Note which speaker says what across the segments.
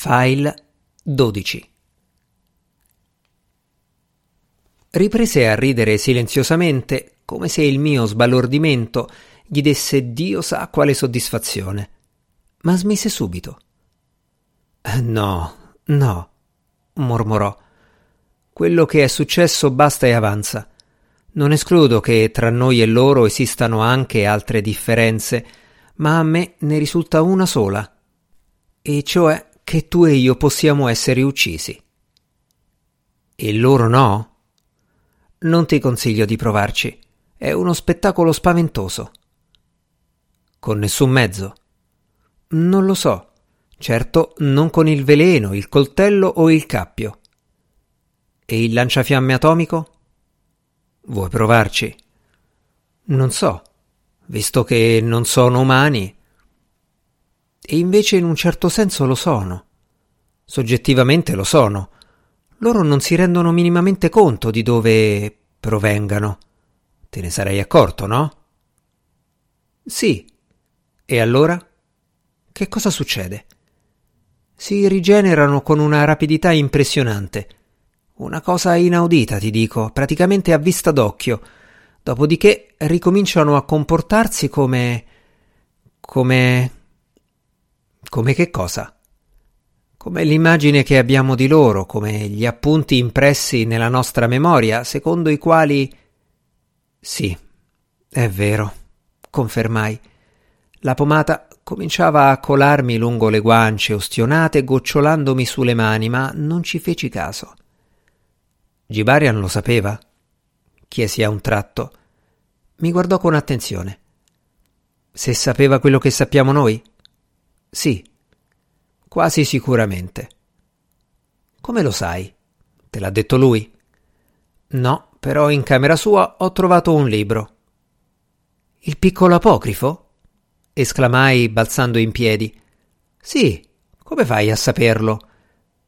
Speaker 1: File 12 Riprese a ridere silenziosamente, come se il mio sbalordimento gli desse Dio sa quale soddisfazione, ma smise subito. No, no, mormorò. Quello che è successo basta e avanza. Non escludo che tra noi e loro esistano anche altre differenze, ma a me ne risulta una sola, e cioè che tu e io possiamo essere uccisi. E loro no? Non ti consiglio di provarci. È uno spettacolo spaventoso. Con nessun mezzo? Non lo so. Certo, non con il veleno, il coltello o il cappio. E il lanciafiamme atomico? Vuoi provarci? Non so, visto che non sono umani, e invece in un certo senso lo sono. Soggettivamente lo sono. Loro non si rendono minimamente conto di dove provengano. Te ne sarei accorto, no? Sì. E allora? Che cosa succede? Si rigenerano con una rapidità impressionante. Una cosa inaudita, ti dico, praticamente a vista d'occhio. Dopodiché ricominciano a comportarsi come. come. Come che cosa? Come l'immagine che abbiamo di loro, come gli appunti impressi nella nostra memoria, secondo i quali. Sì, è vero, confermai. La pomata cominciava a colarmi lungo le guance ostionate, gocciolandomi sulle mani, ma non ci feci caso. Gibarian lo sapeva? chiesi a un tratto. Mi guardò con attenzione. Se sapeva quello che sappiamo noi? Sì, quasi sicuramente. Come lo sai? Te l'ha detto lui? No, però in camera sua ho trovato un libro. Il piccolo apocrifo? esclamai balzando in piedi. Sì, come fai a saperlo?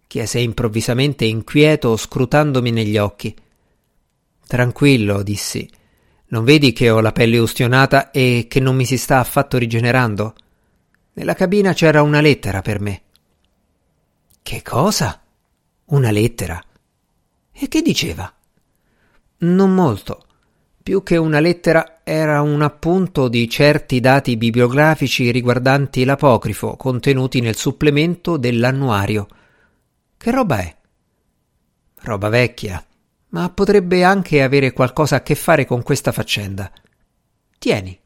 Speaker 1: chiese improvvisamente inquieto, scrutandomi negli occhi. Tranquillo, dissi. Non vedi che ho la pelle ustionata e che non mi si sta affatto rigenerando? Nella cabina c'era una lettera per me. Che cosa? Una lettera? E che diceva? Non molto. Più che una lettera era un appunto di certi dati bibliografici riguardanti l'apocrifo contenuti nel supplemento dell'annuario. Che roba è? Roba vecchia, ma potrebbe anche avere qualcosa a che fare con questa faccenda. Tieni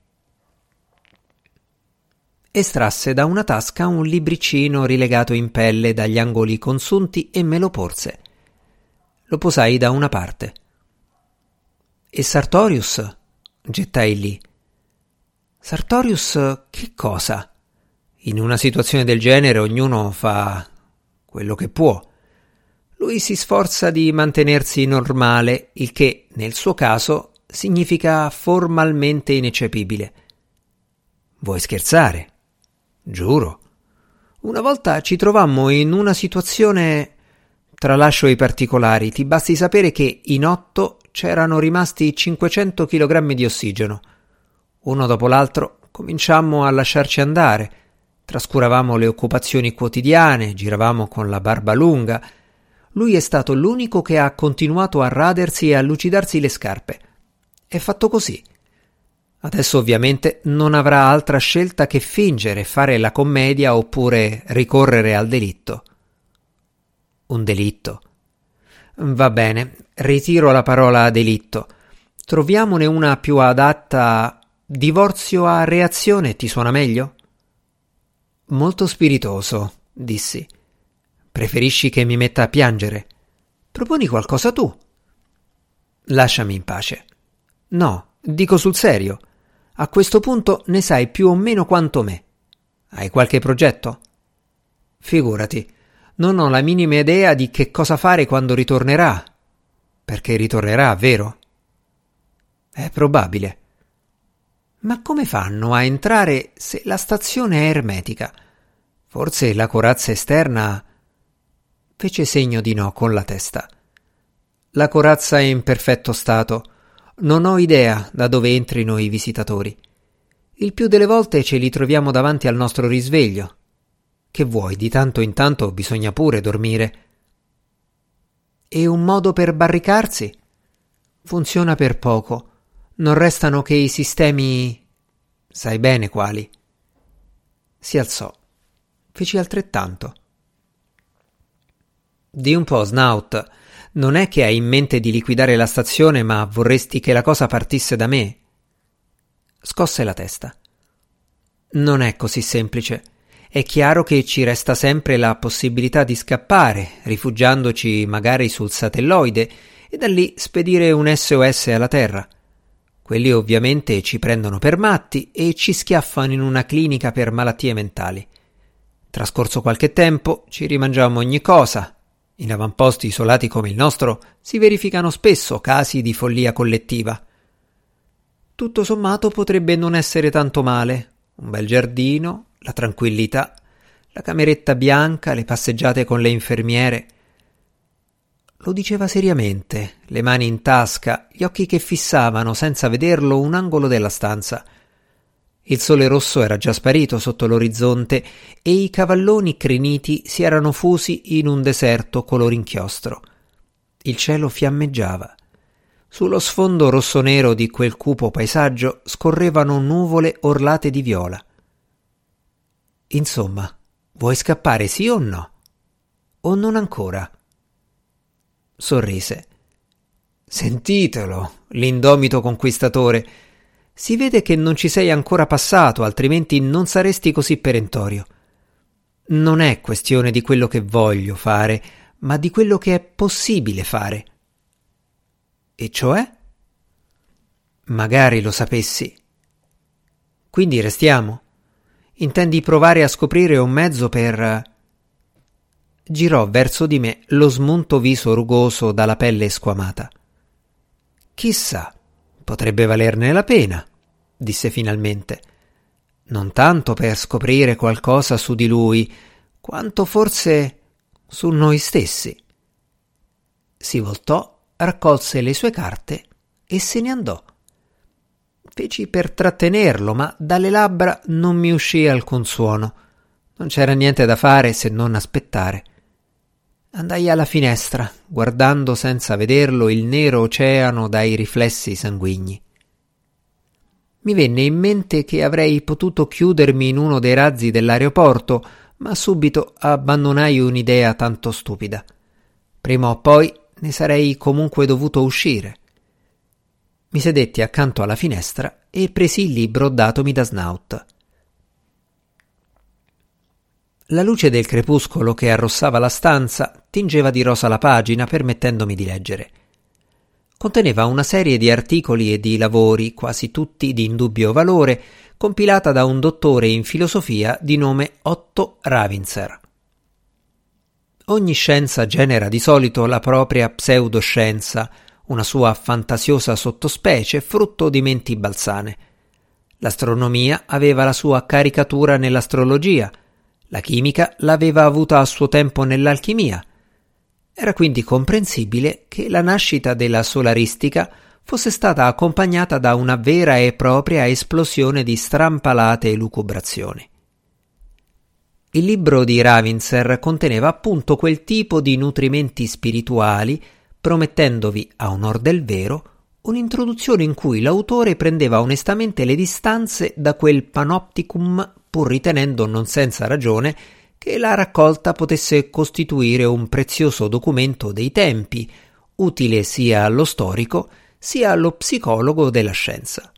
Speaker 1: estrasse da una tasca un libricino rilegato in pelle dagli angoli consunti e me lo porse. Lo posai da una parte. E Sartorius? gettai lì. Sartorius che cosa? In una situazione del genere ognuno fa quello che può. Lui si sforza di mantenersi normale, il che, nel suo caso, significa formalmente ineccepibile. Vuoi scherzare? Giuro. Una volta ci trovammo in una situazione. Tralascio i particolari, ti basti sapere che in otto c'erano rimasti 500 kg di ossigeno. Uno dopo l'altro cominciammo a lasciarci andare. Trascuravamo le occupazioni quotidiane, giravamo con la barba lunga. Lui è stato l'unico che ha continuato a radersi e a lucidarsi le scarpe. È fatto così. Adesso ovviamente non avrà altra scelta che fingere, fare la commedia oppure ricorrere al delitto. Un delitto. Va bene, ritiro la parola delitto. Troviamone una più adatta. Divorzio a reazione ti suona meglio? Molto spiritoso, dissi. Preferisci che mi metta a piangere? Proponi qualcosa tu. Lasciami in pace. No, dico sul serio. A questo punto ne sai più o meno quanto me. Hai qualche progetto? Figurati, non ho la minima idea di che cosa fare quando ritornerà. Perché ritornerà, vero? È probabile. Ma come fanno a entrare se la stazione è ermetica? Forse la corazza esterna. Fece segno di no con la testa. La corazza è in perfetto stato non ho idea da dove entrino i visitatori. Il più delle volte ce li troviamo davanti al nostro risveglio. Che vuoi, di tanto in tanto bisogna pure dormire. E un modo per barricarsi? Funziona per poco. Non restano che i sistemi. sai bene quali. Si alzò. Feci altrettanto. Di un po', Snout. Non è che hai in mente di liquidare la stazione, ma vorresti che la cosa partisse da me? Scosse la testa. Non è così semplice. È chiaro che ci resta sempre la possibilità di scappare, rifugiandoci magari sul satelloide e da lì spedire un SOS alla Terra. Quelli ovviamente ci prendono per matti e ci schiaffano in una clinica per malattie mentali. Trascorso qualche tempo ci rimangiamo ogni cosa. In avamposti isolati come il nostro si verificano spesso casi di follia collettiva. Tutto sommato potrebbe non essere tanto male. Un bel giardino, la tranquillità, la cameretta bianca, le passeggiate con le infermiere. Lo diceva seriamente, le mani in tasca, gli occhi che fissavano senza vederlo un angolo della stanza. Il sole rosso era già sparito sotto l'orizzonte e i cavalloni criniti si erano fusi in un deserto color inchiostro. Il cielo fiammeggiava. Sullo sfondo rosso-nero di quel cupo paesaggio scorrevano nuvole orlate di viola. Insomma, vuoi scappare sì o no? O non ancora? Sorrise. Sentitelo, l'indomito conquistatore. Si vede che non ci sei ancora passato, altrimenti non saresti così perentorio. Non è questione di quello che voglio fare, ma di quello che è possibile fare. E cioè? Magari lo sapessi. Quindi restiamo. Intendi provare a scoprire un mezzo per. Girò verso di me lo smunto viso rugoso dalla pelle squamata. Chissà, potrebbe valerne la pena, disse finalmente. Non tanto per scoprire qualcosa su di lui, quanto forse su noi stessi. Si voltò, raccolse le sue carte e se ne andò. Feci per trattenerlo, ma dalle labbra non mi uscì alcun suono. Non c'era niente da fare se non aspettare. Andai alla finestra, guardando senza vederlo il nero oceano dai riflessi sanguigni. Mi venne in mente che avrei potuto chiudermi in uno dei razzi dell'aeroporto, ma subito abbandonai un'idea tanto stupida. Prima o poi ne sarei comunque dovuto uscire. Mi sedetti accanto alla finestra e presi il libro datomi da Snout. La luce del crepuscolo che arrossava la stanza tingeva di rosa la pagina permettendomi di leggere. Conteneva una serie di articoli e di lavori, quasi tutti di indubbio valore, compilata da un dottore in filosofia di nome Otto Ravinzer. Ogni scienza genera di solito la propria pseudoscienza, una sua fantasiosa sottospecie frutto di menti balzane. L'astronomia aveva la sua caricatura nell'astrologia, la chimica l'aveva avuta a suo tempo nell'alchimia. Era quindi comprensibile che la nascita della solaristica fosse stata accompagnata da una vera e propria esplosione di strampalate elucubrazioni. Il libro di Ravinzer conteneva appunto quel tipo di nutrimenti spirituali promettendovi, a onor del vero, un'introduzione in cui l'autore prendeva onestamente le distanze da quel panopticum, pur ritenendo non senza ragione che la raccolta potesse costituire un prezioso documento dei tempi, utile sia allo storico sia allo psicologo della scienza.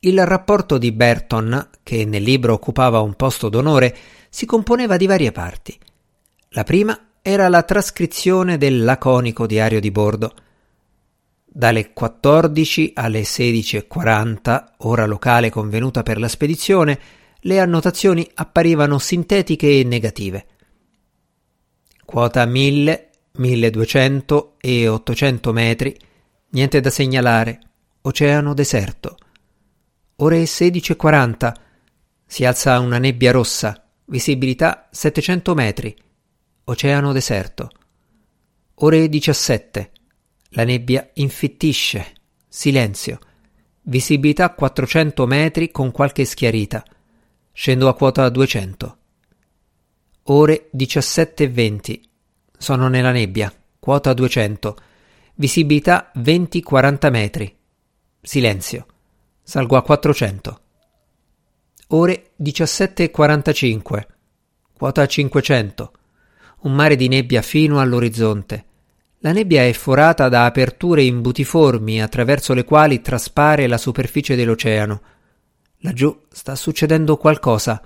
Speaker 1: Il rapporto di Burton, che nel libro occupava un posto d'onore, si componeva di varie parti. La prima era la trascrizione del laconico diario di bordo. Dalle 14 alle 16.40, ora locale convenuta per la spedizione, le annotazioni apparivano sintetiche e negative. Quota 1000, 1200 e 800 metri, niente da segnalare, oceano deserto. Ore 16.40, si alza una nebbia rossa, visibilità 700 metri. Oceano deserto. Ore 17. La nebbia infittisce. Silenzio. Visibilità 400 metri con qualche schiarita. Scendo a quota 200. Ore 17.20. Sono nella nebbia. Quota 200. Visibilità 20-40 metri. Silenzio. Salgo a 400. Ore 17.45. Quota 500. Un mare di nebbia fino all'orizzonte. La nebbia è forata da aperture imbutiformi attraverso le quali traspare la superficie dell'oceano. Laggiù sta succedendo qualcosa.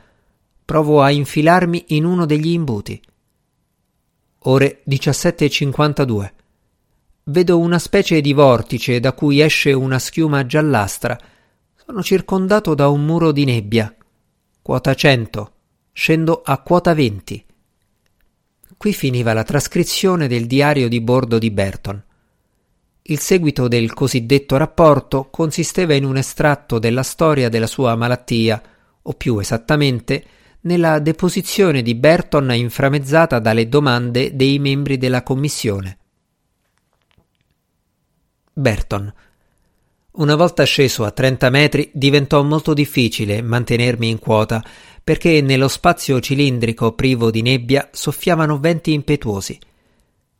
Speaker 1: Provo a infilarmi in uno degli imbuti. Ore 17.52. Vedo una specie di vortice da cui esce una schiuma giallastra sono circondato da un muro di nebbia. Quota 100. Scendo a quota 20. Qui finiva la trascrizione del diario di bordo di Burton. Il seguito del cosiddetto rapporto consisteva in un estratto della storia della sua malattia, o più esattamente, nella deposizione di Burton inframmezzata dalle domande dei membri della commissione. Burton una volta sceso a 30 metri diventò molto difficile mantenermi in quota perché nello spazio cilindrico privo di nebbia soffiavano venti impetuosi.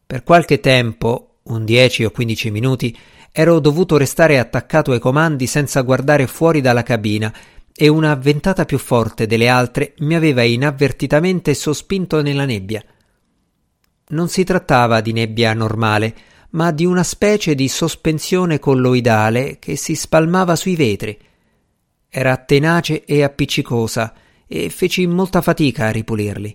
Speaker 1: Per qualche tempo, un 10 o 15 minuti, ero dovuto restare attaccato ai comandi senza guardare fuori dalla cabina e una ventata più forte delle altre mi aveva inavvertitamente sospinto nella nebbia. Non si trattava di nebbia normale, ma di una specie di sospensione colloidale che si spalmava sui vetri. Era tenace e appiccicosa e feci molta fatica a ripulirli.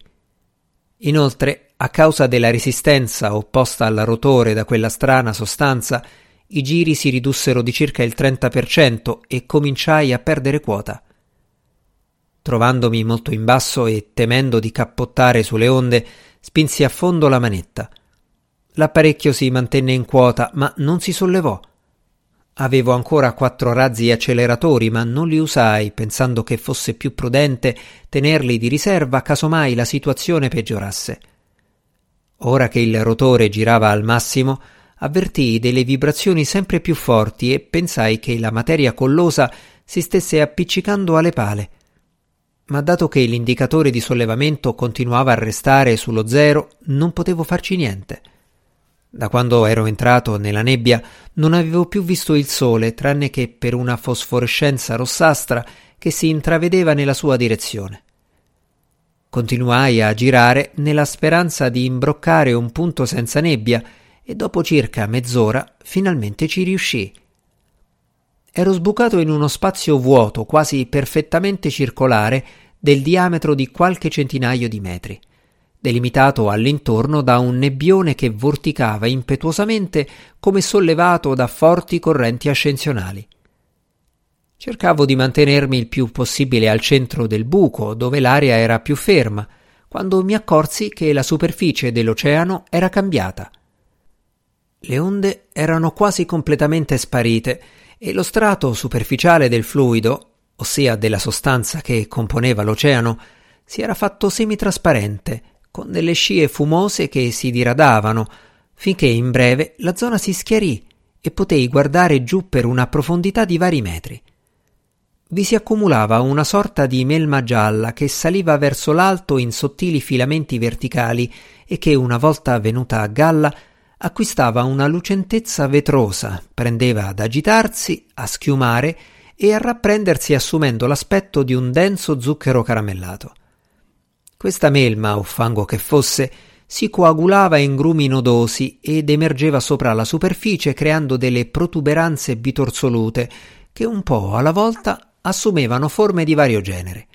Speaker 1: Inoltre, a causa della resistenza opposta al rotore da quella strana sostanza, i giri si ridussero di circa il 30% e cominciai a perdere quota. Trovandomi molto in basso e temendo di cappottare sulle onde, spinsi a fondo la manetta. L'apparecchio si mantenne in quota, ma non si sollevò. Avevo ancora quattro razzi acceleratori, ma non li usai, pensando che fosse più prudente tenerli di riserva caso mai la situazione peggiorasse. Ora che il rotore girava al massimo, avvertii delle vibrazioni sempre più forti e pensai che la materia collosa si stesse appiccicando alle pale. Ma dato che l'indicatore di sollevamento continuava a restare sullo zero, non potevo farci niente. Da quando ero entrato nella nebbia non avevo più visto il sole tranne che per una fosforescenza rossastra che si intravedeva nella sua direzione. Continuai a girare nella speranza di imbroccare un punto senza nebbia e dopo circa mezz'ora finalmente ci riuscii. Ero sbucato in uno spazio vuoto quasi perfettamente circolare del diametro di qualche centinaio di metri delimitato all'intorno da un nebbione che vorticava impetuosamente come sollevato da forti correnti ascensionali. Cercavo di mantenermi il più possibile al centro del buco, dove l'aria era più ferma, quando mi accorsi che la superficie dell'oceano era cambiata. Le onde erano quasi completamente sparite e lo strato superficiale del fluido, ossia della sostanza che componeva l'oceano, si era fatto semitrasparente, con delle scie fumose che si diradavano, finché in breve la zona si schiarì e potei guardare giù per una profondità di vari metri. Vi si accumulava una sorta di melma gialla che saliva verso l'alto in sottili filamenti verticali e che, una volta venuta a galla, acquistava una lucentezza vetrosa, prendeva ad agitarsi, a schiumare e a rapprendersi assumendo l'aspetto di un denso zucchero caramellato. Questa melma, o fango che fosse, si coagulava in grumi nodosi ed emergeva sopra la superficie creando delle protuberanze bitorsolute che un po' alla volta assumevano forme di vario genere.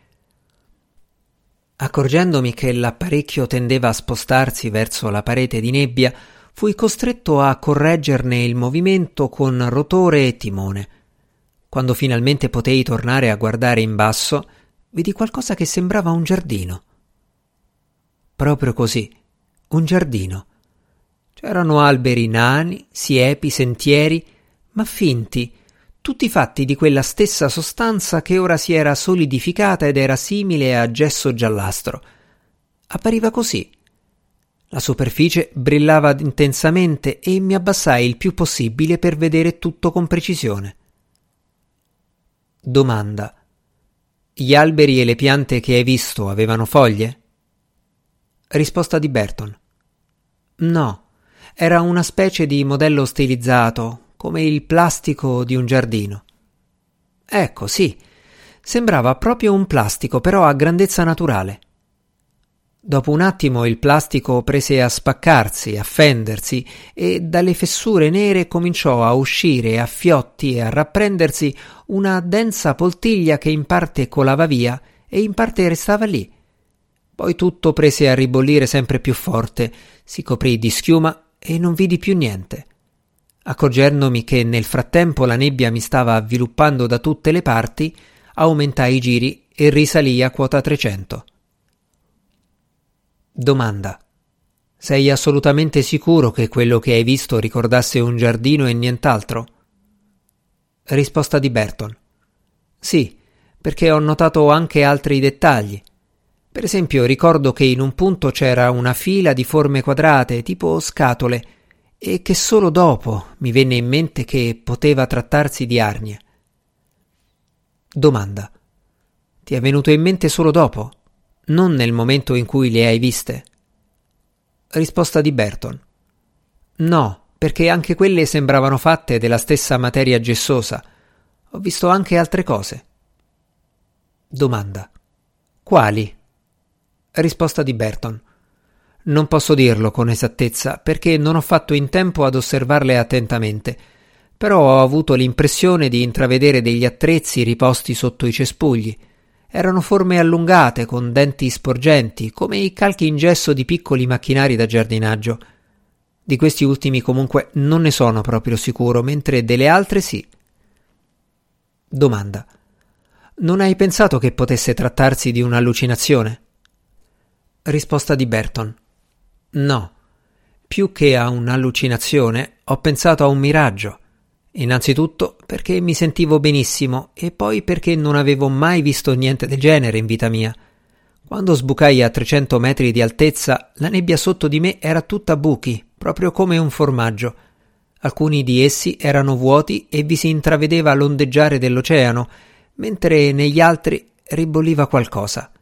Speaker 1: Accorgendomi che l'apparecchio tendeva a spostarsi verso la parete di nebbia, fui costretto a correggerne il movimento con rotore e timone. Quando finalmente potei tornare a guardare in basso, vidi qualcosa che sembrava un giardino. Proprio così, un giardino. C'erano alberi nani, siepi, sentieri, ma finti, tutti fatti di quella stessa sostanza che ora si era solidificata ed era simile a gesso giallastro. Appariva così. La superficie brillava intensamente e mi abbassai il più possibile per vedere tutto con precisione. Domanda. Gli alberi e le piante che hai visto avevano foglie? Risposta di Burton. No, era una specie di modello stilizzato, come il plastico di un giardino. Ecco, sì, sembrava proprio un plastico, però a grandezza naturale. Dopo un attimo il plastico prese a spaccarsi, a fendersi, e dalle fessure nere cominciò a uscire a fiotti e a rapprendersi una densa poltiglia che in parte colava via e in parte restava lì, poi tutto prese a ribollire sempre più forte, si coprì di schiuma e non vidi più niente. Accorgendomi che nel frattempo la nebbia mi stava avviluppando da tutte le parti, aumentai i giri e risalì a quota 300. Domanda. Sei assolutamente sicuro che quello che hai visto ricordasse un giardino e nient'altro? Risposta di Burton. Sì, perché ho notato anche altri dettagli. Per esempio, ricordo che in un punto c'era una fila di forme quadrate, tipo scatole, e che solo dopo mi venne in mente che poteva trattarsi di arnie. Domanda. Ti è venuto in mente solo dopo? Non nel momento in cui le hai viste? Risposta di Burton. No, perché anche quelle sembravano fatte della stessa materia gessosa. Ho visto anche altre cose. Domanda. Quali? Risposta di Burton. Non posso dirlo con esattezza perché non ho fatto in tempo ad osservarle attentamente, però ho avuto l'impressione di intravedere degli attrezzi riposti sotto i cespugli. Erano forme allungate con denti sporgenti, come i calchi in gesso di piccoli macchinari da giardinaggio. Di questi ultimi comunque non ne sono proprio sicuro, mentre delle altre sì. Domanda. Non hai pensato che potesse trattarsi di un'allucinazione? Risposta di Burton. No. Più che a un'allucinazione, ho pensato a un miraggio. Innanzitutto perché mi sentivo benissimo e poi perché non avevo mai visto niente del genere in vita mia. Quando sbucai a 300 metri di altezza, la nebbia sotto di me era tutta buchi, proprio come un formaggio. Alcuni di essi erano vuoti e vi si intravedeva l'ondeggiare dell'oceano, mentre negli altri ribolliva qualcosa.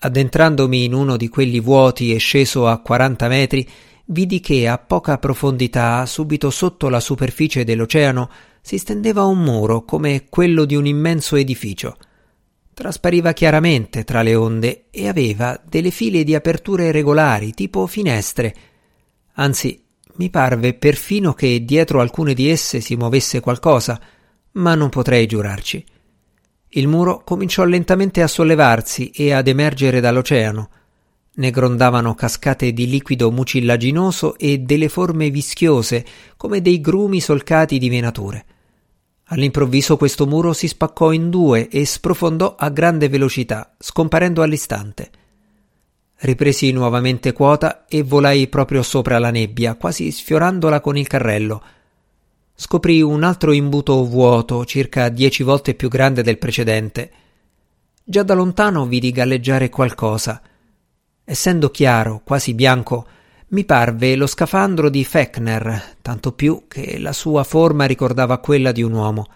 Speaker 1: Addentrandomi in uno di quelli vuoti e sceso a 40 metri, vidi che a poca profondità, subito sotto la superficie dell'oceano, si stendeva un muro come quello di un immenso edificio. Traspariva chiaramente tra le onde e aveva delle file di aperture regolari, tipo finestre. Anzi, mi parve perfino che dietro alcune di esse si muovesse qualcosa, ma non potrei giurarci. Il muro cominciò lentamente a sollevarsi e ad emergere dall'oceano. Ne grondavano cascate di liquido mucillaginoso e delle forme vischiose, come dei grumi solcati di venature. All'improvviso questo muro si spaccò in due e sprofondò a grande velocità, scomparendo all'istante. Ripresi nuovamente quota e volai proprio sopra la nebbia, quasi sfiorandola con il carrello scoprì un altro imbuto vuoto, circa dieci volte più grande del precedente. Già da lontano vidi galleggiare qualcosa. Essendo chiaro, quasi bianco, mi parve lo scafandro di Fechner, tanto più che la sua forma ricordava quella di un uomo.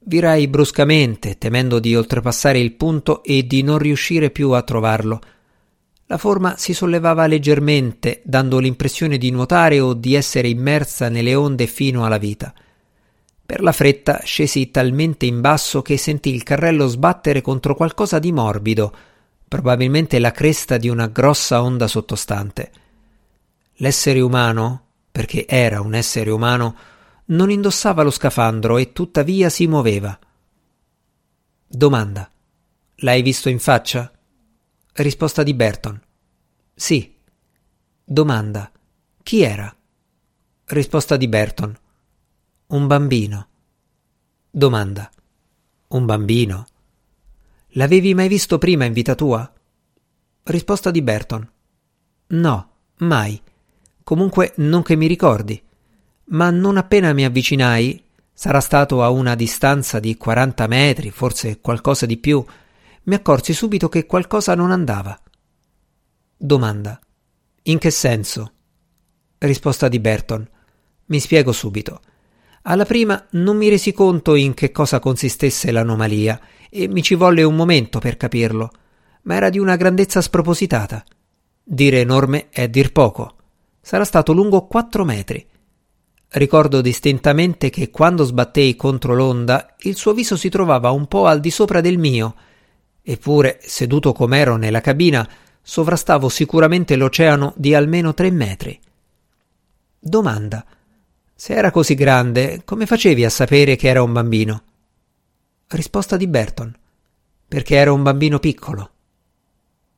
Speaker 1: Virai bruscamente, temendo di oltrepassare il punto e di non riuscire più a trovarlo. La forma si sollevava leggermente, dando l'impressione di nuotare o di essere immersa nelle onde fino alla vita. Per la fretta scesi talmente in basso che sentì il carrello sbattere contro qualcosa di morbido, probabilmente la cresta di una grossa onda sottostante. L'essere umano, perché era un essere umano, non indossava lo scafandro e tuttavia si muoveva. Domanda. L'hai visto in faccia? Risposta di Burton. Sì. Domanda. Chi era? Risposta di Burton. Un bambino. Domanda. Un bambino? L'avevi mai visto prima in vita tua? Risposta di Burton. No, mai. Comunque non che mi ricordi. Ma non appena mi avvicinai, sarà stato a una distanza di 40 metri, forse qualcosa di più, mi accorsi subito che qualcosa non andava. Domanda. In che senso? Risposta di Burton. Mi spiego subito. Alla prima non mi resi conto in che cosa consistesse l'anomalia e mi ci volle un momento per capirlo, ma era di una grandezza spropositata. Dire enorme è dir poco. Sarà stato lungo quattro metri. Ricordo distintamente che quando sbattei contro l'onda il suo viso si trovava un po' al di sopra del mio, eppure, seduto com'ero nella cabina, sovrastavo sicuramente l'oceano di almeno tre metri. Domanda. Se era così grande, come facevi a sapere che era un bambino? Risposta di Burton. Perché era un bambino piccolo.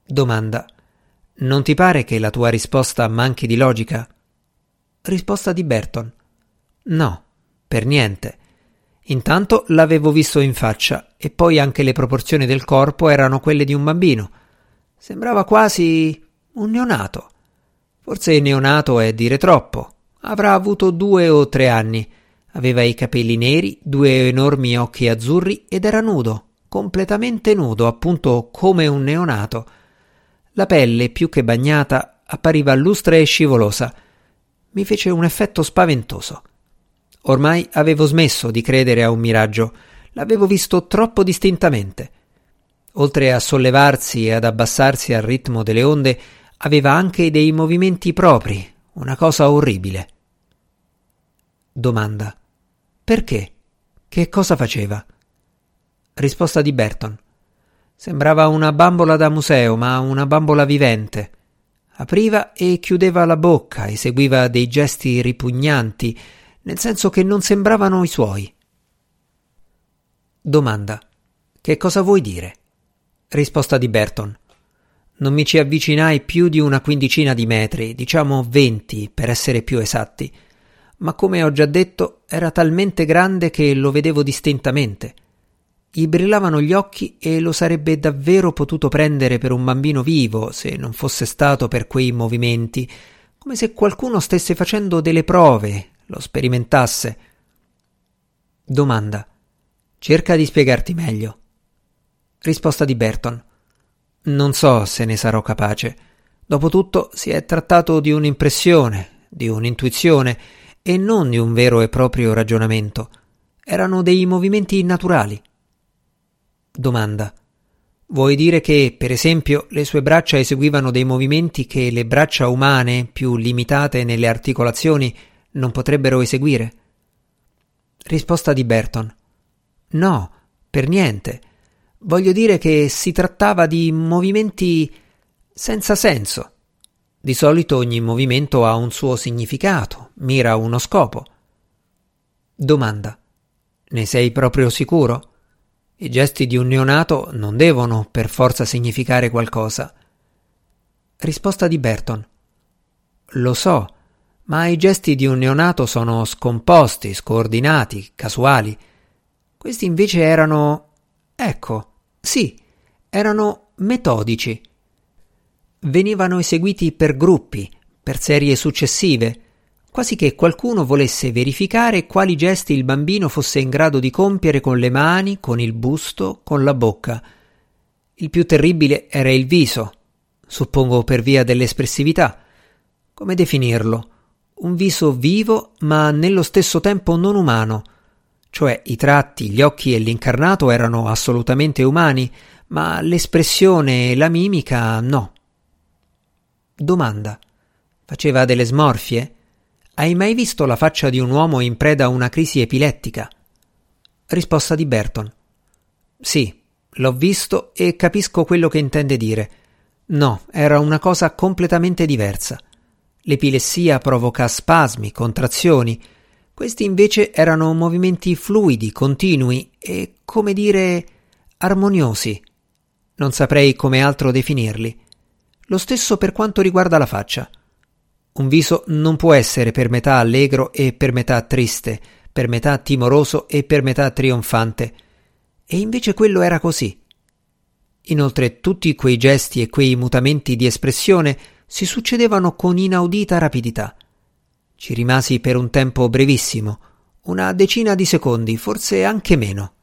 Speaker 1: Domanda. Non ti pare che la tua risposta manchi di logica? Risposta di Burton. No, per niente. Intanto l'avevo visto in faccia e poi anche le proporzioni del corpo erano quelle di un bambino. Sembrava quasi un neonato. Forse neonato è dire troppo. Avrà avuto due o tre anni. Aveva i capelli neri, due enormi occhi azzurri ed era nudo, completamente nudo, appunto come un neonato. La pelle, più che bagnata, appariva lustra e scivolosa. Mi fece un effetto spaventoso. Ormai avevo smesso di credere a un miraggio, l'avevo visto troppo distintamente. Oltre a sollevarsi e ad abbassarsi al ritmo delle onde, aveva anche dei movimenti propri, una cosa orribile. Domanda. Perché? Che cosa faceva? Risposta di Burton. Sembrava una bambola da museo, ma una bambola vivente. Apriva e chiudeva la bocca, eseguiva dei gesti ripugnanti, nel senso che non sembravano i suoi. Domanda. Che cosa vuoi dire? Risposta di Burton. Non mi ci avvicinai più di una quindicina di metri, diciamo venti per essere più esatti ma come ho già detto era talmente grande che lo vedevo distintamente. Gli brillavano gli occhi e lo sarebbe davvero potuto prendere per un bambino vivo se non fosse stato per quei movimenti, come se qualcuno stesse facendo delle prove, lo sperimentasse. Domanda. Cerca di spiegarti meglio. Risposta di Burton. Non so se ne sarò capace. Dopotutto si è trattato di un'impressione, di un'intuizione, e non di un vero e proprio ragionamento. Erano dei movimenti naturali. Domanda. Vuoi dire che, per esempio, le sue braccia eseguivano dei movimenti che le braccia umane, più limitate nelle articolazioni, non potrebbero eseguire? Risposta di Burton. No, per niente. Voglio dire che si trattava di movimenti senza senso. Di solito ogni movimento ha un suo significato, mira uno scopo. Domanda. Ne sei proprio sicuro? I gesti di un neonato non devono per forza significare qualcosa. Risposta di Burton. Lo so, ma i gesti di un neonato sono scomposti, scordinati, casuali. Questi invece erano. ecco, sì, erano metodici venivano eseguiti per gruppi, per serie successive, quasi che qualcuno volesse verificare quali gesti il bambino fosse in grado di compiere con le mani, con il busto, con la bocca. Il più terribile era il viso, suppongo per via dell'espressività. Come definirlo? Un viso vivo, ma nello stesso tempo non umano. Cioè i tratti, gli occhi e l'incarnato erano assolutamente umani, ma l'espressione e la mimica no. Domanda. Faceva delle smorfie? Hai mai visto la faccia di un uomo in preda a una crisi epilettica? Risposta di Burton. Sì, l'ho visto e capisco quello che intende dire. No, era una cosa completamente diversa. L'epilessia provoca spasmi, contrazioni. Questi invece erano movimenti fluidi, continui e, come dire, armoniosi. Non saprei come altro definirli. Lo stesso per quanto riguarda la faccia. Un viso non può essere per metà allegro e per metà triste, per metà timoroso e per metà trionfante. E invece quello era così. Inoltre tutti quei gesti e quei mutamenti di espressione si succedevano con inaudita rapidità. Ci rimasi per un tempo brevissimo, una decina di secondi, forse anche meno.